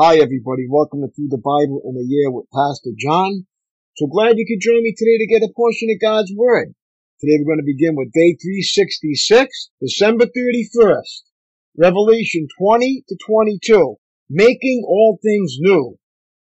Hi, everybody. Welcome to Through the Bible in a Year with Pastor John. So glad you could join me today to get a portion of God's Word. Today we're going to begin with day 366, December 31st, Revelation 20 to 22, Making All Things New.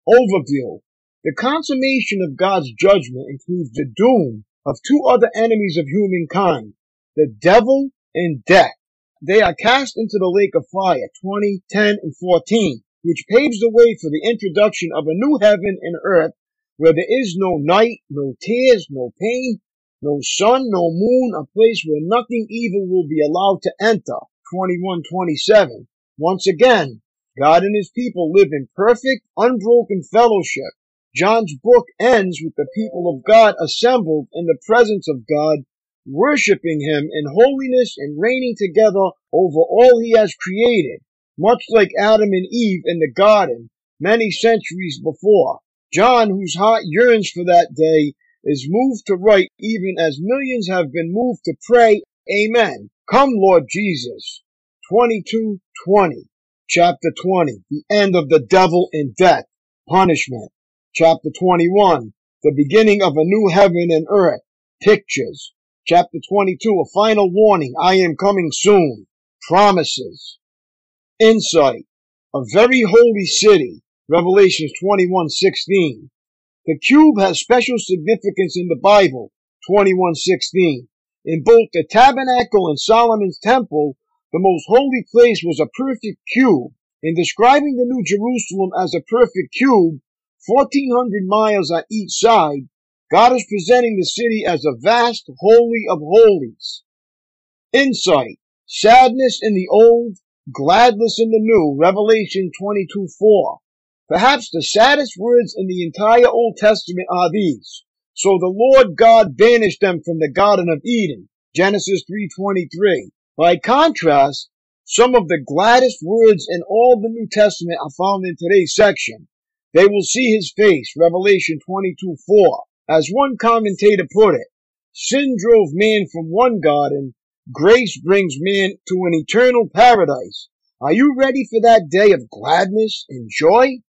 Overview. The consummation of God's judgment includes the doom of two other enemies of humankind, the devil and death. They are cast into the lake of fire, 20, 10, and 14 which paves the way for the introduction of a new heaven and earth where there is no night, no tears, no pain, no sun, no moon, a place where nothing evil will be allowed to enter. 2127. Once again, God and his people live in perfect, unbroken fellowship. John's book ends with the people of God assembled in the presence of God, worshiping him in holiness and reigning together over all he has created much like Adam and Eve in the garden many centuries before. John, whose heart yearns for that day, is moved to write even as millions have been moved to pray, Amen. Come, Lord Jesus. 2220. Chapter 20. The end of the devil and death. Punishment. Chapter 21. The beginning of a new heaven and earth. Pictures. Chapter 22. A final warning. I am coming soon. Promises insight, a very holy city, Revelations 21:16. The cube has special significance in the Bible, 21:16. In both the tabernacle and Solomon's temple, the most holy place was a perfect cube. In describing the New Jerusalem as a perfect cube, 1400 miles on each side, God is presenting the city as a vast holy of holies. Insight, sadness in the old, gladness in the new, Revelation 22 4. Perhaps the saddest words in the entire Old Testament are these. So the Lord God banished them from the Garden of Eden, Genesis 3.23. By contrast, some of the gladdest words in all the New Testament are found in today's section. They will see his face, Revelation 22.4. As one commentator put it, sin drove man from one garden Grace brings man to an eternal paradise. Are you ready for that day of gladness and joy?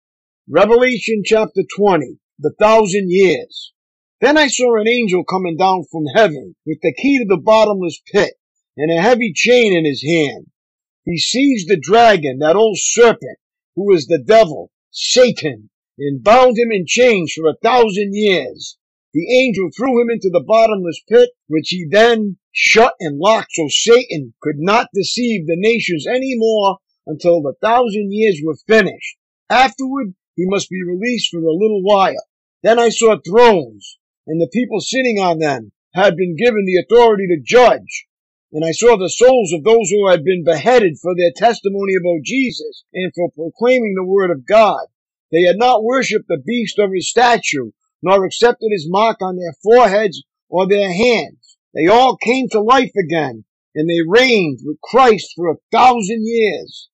Revelation chapter 20, the thousand years. Then I saw an angel coming down from heaven with the key to the bottomless pit and a heavy chain in his hand. He seized the dragon, that old serpent, who is the devil, Satan, and bound him in chains for a thousand years. The angel threw him into the bottomless pit, which he then shut and locked so Satan could not deceive the nations any more until the thousand years were finished. Afterward, he must be released for a little while. Then I saw thrones, and the people sitting on them had been given the authority to judge. And I saw the souls of those who had been beheaded for their testimony about Jesus and for proclaiming the word of God. They had not worshipped the beast or his statue, nor accepted his mark on their foreheads or their hands. They all came to life again, and they reigned with Christ for a thousand years.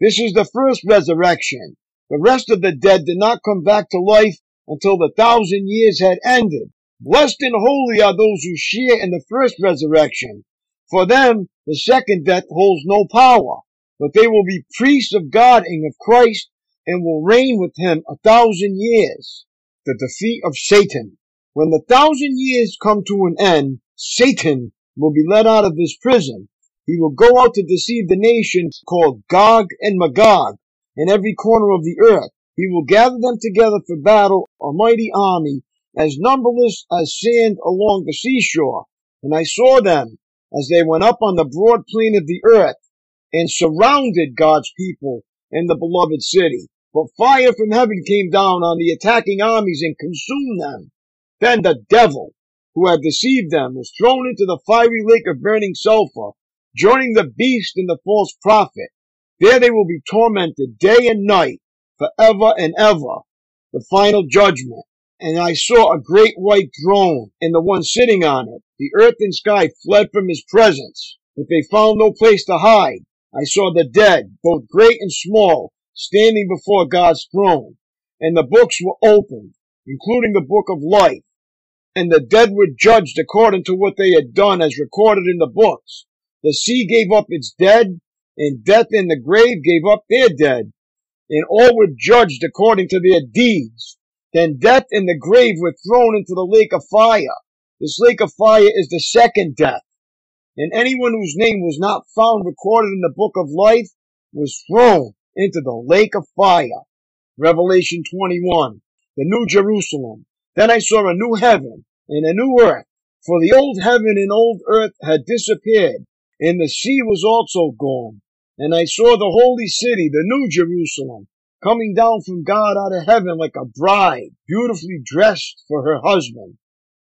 This is the first resurrection. The rest of the dead did not come back to life until the thousand years had ended. Blessed and holy are those who share in the first resurrection. For them, the second death holds no power, but they will be priests of God and of Christ and will reign with him a thousand years the defeat of Satan. When the thousand years come to an end, Satan will be let out of his prison. He will go out to deceive the nations called Gog and Magog in every corner of the earth. He will gather them together for battle, a mighty army, as numberless as sand along the seashore. And I saw them as they went up on the broad plain of the earth and surrounded God's people in the beloved city. But fire from heaven came down on the attacking armies and consumed them. Then the devil, who had deceived them, was thrown into the fiery lake of burning sulfur, joining the beast and the false prophet. There they will be tormented day and night forever and ever. The final judgment. And I saw a great white throne and the one sitting on it. The earth and sky fled from his presence, but they found no place to hide. I saw the dead, both great and small, standing before God's throne, and the books were opened, including the book of life. And the dead were judged according to what they had done as recorded in the books. The sea gave up its dead, and death and the grave gave up their dead, and all were judged according to their deeds. Then death and the grave were thrown into the lake of fire. This lake of fire is the second death. And anyone whose name was not found recorded in the book of life was thrown into the lake of fire. Revelation 21. The New Jerusalem. Then I saw a new heaven and a new earth, for the old heaven and old earth had disappeared, and the sea was also gone. And I saw the holy city, the New Jerusalem, coming down from God out of heaven like a bride, beautifully dressed for her husband.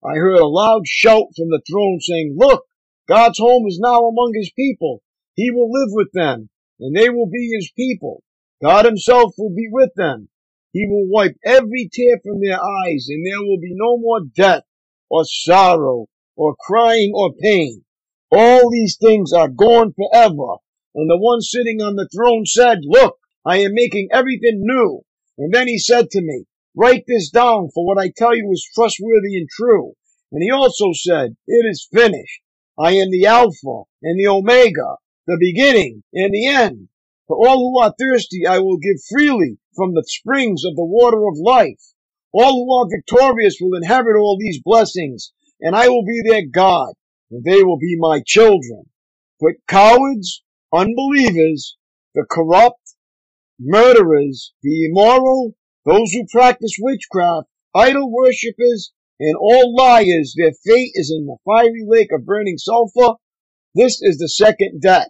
I heard a loud shout from the throne saying, Look, God's home is now among his people. He will live with them, and they will be his people. God himself will be with them. He will wipe every tear from their eyes, and there will be no more death, or sorrow, or crying, or pain. All these things are gone forever. And the one sitting on the throne said, Look, I am making everything new. And then he said to me, Write this down, for what I tell you is trustworthy and true. And he also said, It is finished. I am the Alpha and the Omega, the beginning and the end. For all who are thirsty, I will give freely from the springs of the water of life. All who are victorious will inherit all these blessings, and I will be their God, and they will be my children. But cowards, unbelievers, the corrupt, murderers, the immoral, those who practice witchcraft, idol worshippers, and all liars, their fate is in the fiery lake of burning sulfur. This is the second death.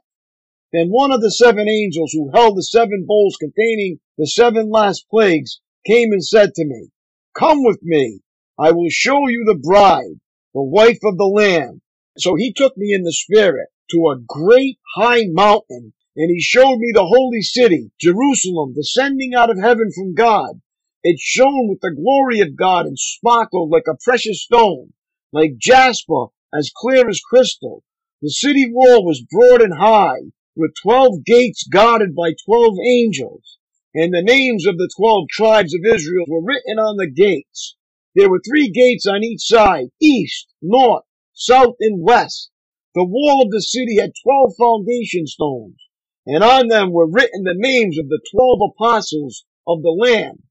Then one of the seven angels who held the seven bowls containing the seven last plagues came and said to me, Come with me. I will show you the bride, the wife of the Lamb. So he took me in the spirit to a great high mountain and he showed me the holy city, Jerusalem, descending out of heaven from God. It shone with the glory of God and sparkled like a precious stone, like jasper, as clear as crystal. The city wall was broad and high, with twelve gates guarded by twelve angels, and the names of the twelve tribes of Israel were written on the gates. There were three gates on each side, east, north, south, and west. The wall of the city had twelve foundation stones and on them were written the names of the twelve apostles of the Lamb.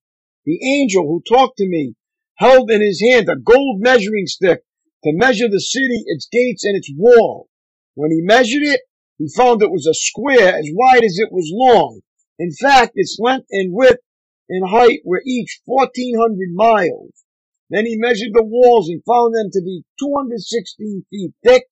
The angel who talked to me held in his hand a gold measuring stick to measure the city, its gates, and its wall. When he measured it, he found it was a square as wide as it was long. In fact, its length and width and height were each 1400 miles. Then he measured the walls and found them to be 216 feet thick,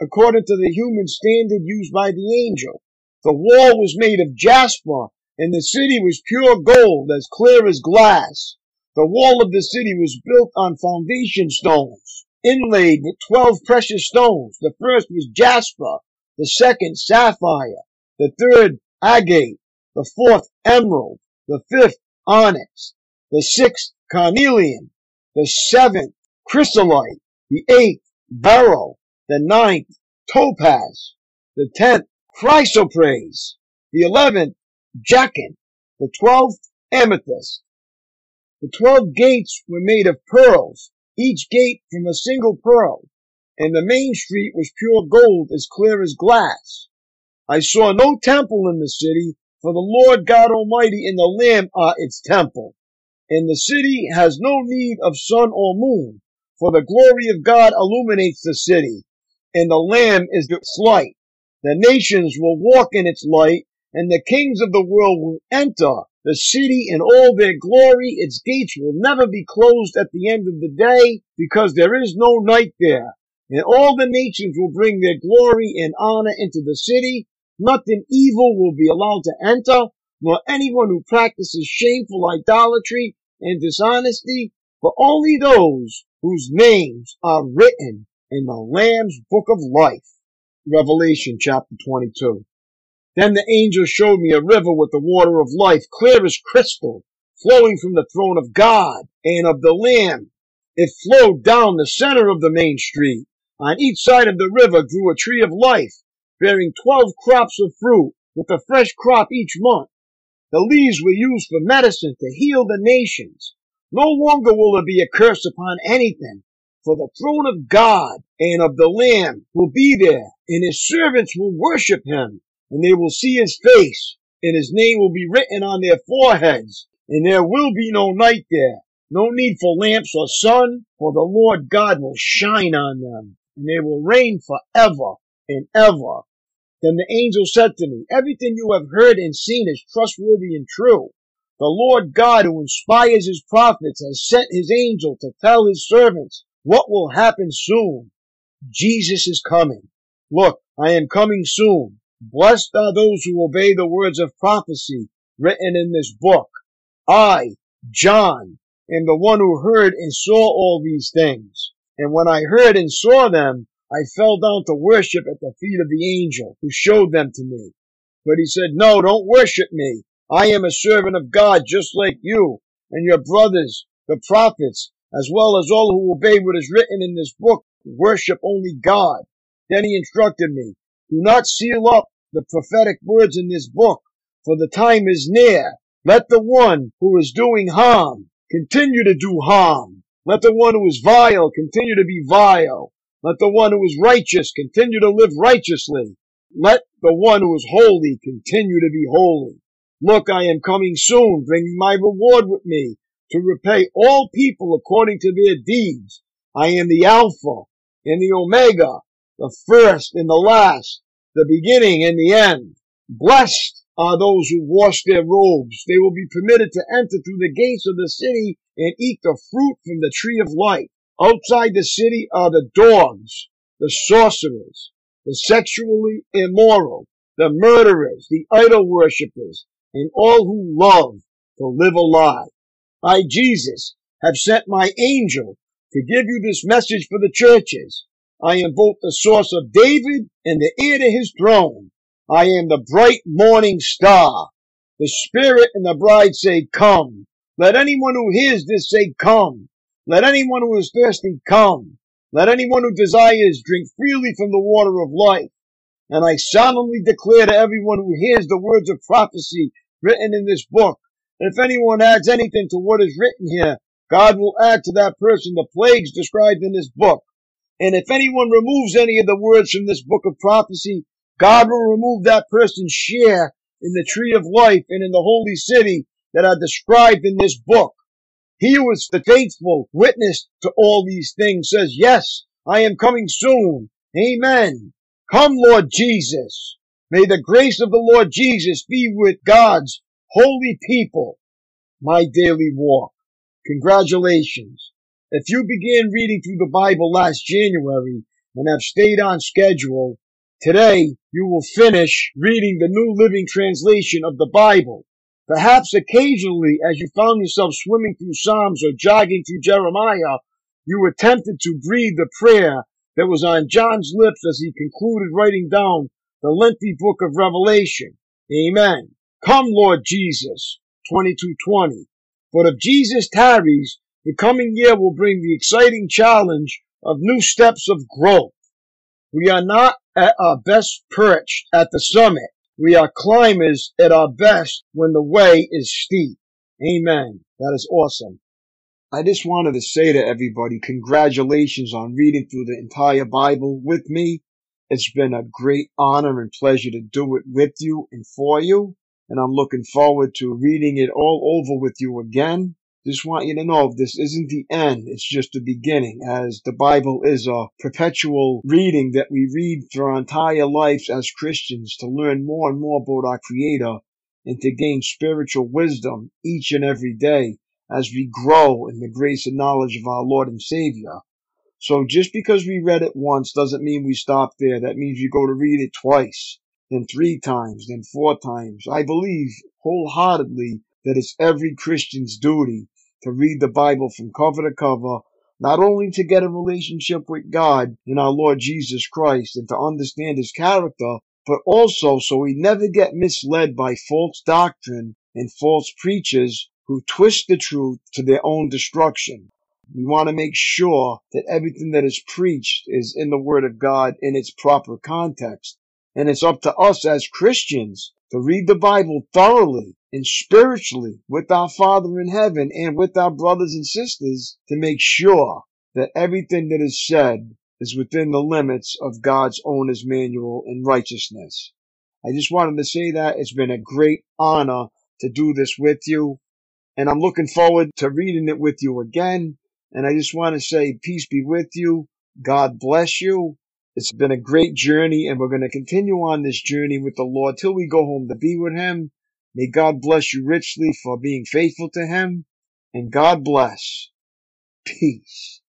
according to the human standard used by the angel. The wall was made of jasper, and the city was pure gold, as clear as glass. The wall of the city was built on foundation stones, inlaid with twelve precious stones. The first was jasper, the second sapphire, the third agate, the fourth emerald, the fifth onyx, the sixth carnelian, the seventh chrysolite, the eighth beryl, the ninth topaz, the tenth chrysoprase, the eleventh jacinth, the twelfth amethyst. The twelve gates were made of pearls, each gate from a single pearl, and the main street was pure gold as clear as glass. I saw no temple in the city, for the Lord God Almighty and the Lamb are its temple. And the city has no need of sun or moon, for the glory of God illuminates the city, and the Lamb is its light. The nations will walk in its light, and the kings of the world will enter the city in all their glory. Its gates will never be closed at the end of the day, because there is no night there. And all the nations will bring their glory and honor into the city. Nothing evil will be allowed to enter, nor anyone who practices shameful idolatry and dishonesty, but only those whose names are written in the Lamb's book of life. Revelation chapter 22. Then the angel showed me a river with the water of life, clear as crystal, flowing from the throne of God and of the Lamb. It flowed down the center of the main street. On each side of the river grew a tree of life, bearing twelve crops of fruit, with a fresh crop each month. The leaves were used for medicine to heal the nations. No longer will there be a curse upon anything, for the throne of God and of the Lamb will be there, and his servants will worship him, and they will see his face, and his name will be written on their foreheads, and there will be no night there, no need for lamps or sun, for the Lord God will shine on them, and they will reign forever and ever. Then the angel said to me, Everything you have heard and seen is trustworthy and true. The Lord God who inspires his prophets has sent his angel to tell his servants what will happen soon. Jesus is coming. Look, I am coming soon. Blessed are those who obey the words of prophecy written in this book. I, John, am the one who heard and saw all these things. And when I heard and saw them, I fell down to worship at the feet of the angel who showed them to me. But he said, no, don't worship me. I am a servant of God just like you and your brothers, the prophets, as well as all who obey what is written in this book. Worship only God. Then he instructed me, do not seal up the prophetic words in this book, for the time is near. Let the one who is doing harm continue to do harm. Let the one who is vile continue to be vile. Let the one who is righteous continue to live righteously. Let the one who is holy continue to be holy. Look, I am coming soon, bringing my reward with me to repay all people according to their deeds. I am the Alpha and the Omega, the first and the last, the beginning and the end. Blessed are those who wash their robes. They will be permitted to enter through the gates of the city and eat the fruit from the tree of life. Outside the city are the dogs, the sorcerers, the sexually immoral, the murderers, the idol worshippers, and all who love to live a lie. I, Jesus, have sent my angel to give you this message for the churches. I am both the source of David and the heir to his throne. I am the bright morning star. The Spirit and the bride say, Come. Let anyone who hears this say, Come. Let anyone who is thirsty come. Let anyone who desires drink freely from the water of life. And I solemnly declare to everyone who hears the words of prophecy written in this book, that if anyone adds anything to what is written here, God will add to that person the plagues described in this book. And if anyone removes any of the words from this book of prophecy, God will remove that person's share in the tree of life and in the holy city that are described in this book. He who is the faithful witness to all these things says, yes, I am coming soon. Amen. Come, Lord Jesus. May the grace of the Lord Jesus be with God's holy people. My daily walk. Congratulations. If you began reading through the Bible last January and have stayed on schedule, today you will finish reading the New Living Translation of the Bible. Perhaps occasionally, as you found yourself swimming through Psalms or jogging through Jeremiah, you were tempted to breathe the prayer that was on John's lips as he concluded writing down the lengthy book of Revelation. Amen. Come, Lord Jesus. 2220. But if Jesus tarries, the coming year will bring the exciting challenge of new steps of growth. We are not at our best perched at the summit. We are climbers at our best when the way is steep. Amen. That is awesome. I just wanted to say to everybody, congratulations on reading through the entire Bible with me. It's been a great honor and pleasure to do it with you and for you. And I'm looking forward to reading it all over with you again. Just want you to know this isn't the end, it's just the beginning, as the Bible is a perpetual reading that we read through our entire lives as Christians to learn more and more about our Creator and to gain spiritual wisdom each and every day as we grow in the grace and knowledge of our Lord and Savior. So just because we read it once doesn't mean we stop there. That means you go to read it twice, then three times, then four times. I believe wholeheartedly that it's every Christian's duty to read the Bible from cover to cover, not only to get a relationship with God and our Lord Jesus Christ and to understand his character, but also so we never get misled by false doctrine and false preachers who twist the truth to their own destruction. We want to make sure that everything that is preached is in the Word of God in its proper context. And it's up to us as Christians to read the Bible thoroughly and spiritually with our Father in heaven and with our brothers and sisters to make sure that everything that is said is within the limits of God's owner's manual in righteousness. I just wanted to say that it's been a great honor to do this with you. And I'm looking forward to reading it with you again. And I just want to say peace be with you. God bless you. It's been a great journey and we're going to continue on this journey with the Lord till we go home to be with him. May God bless you richly for being faithful to him and God bless. Peace.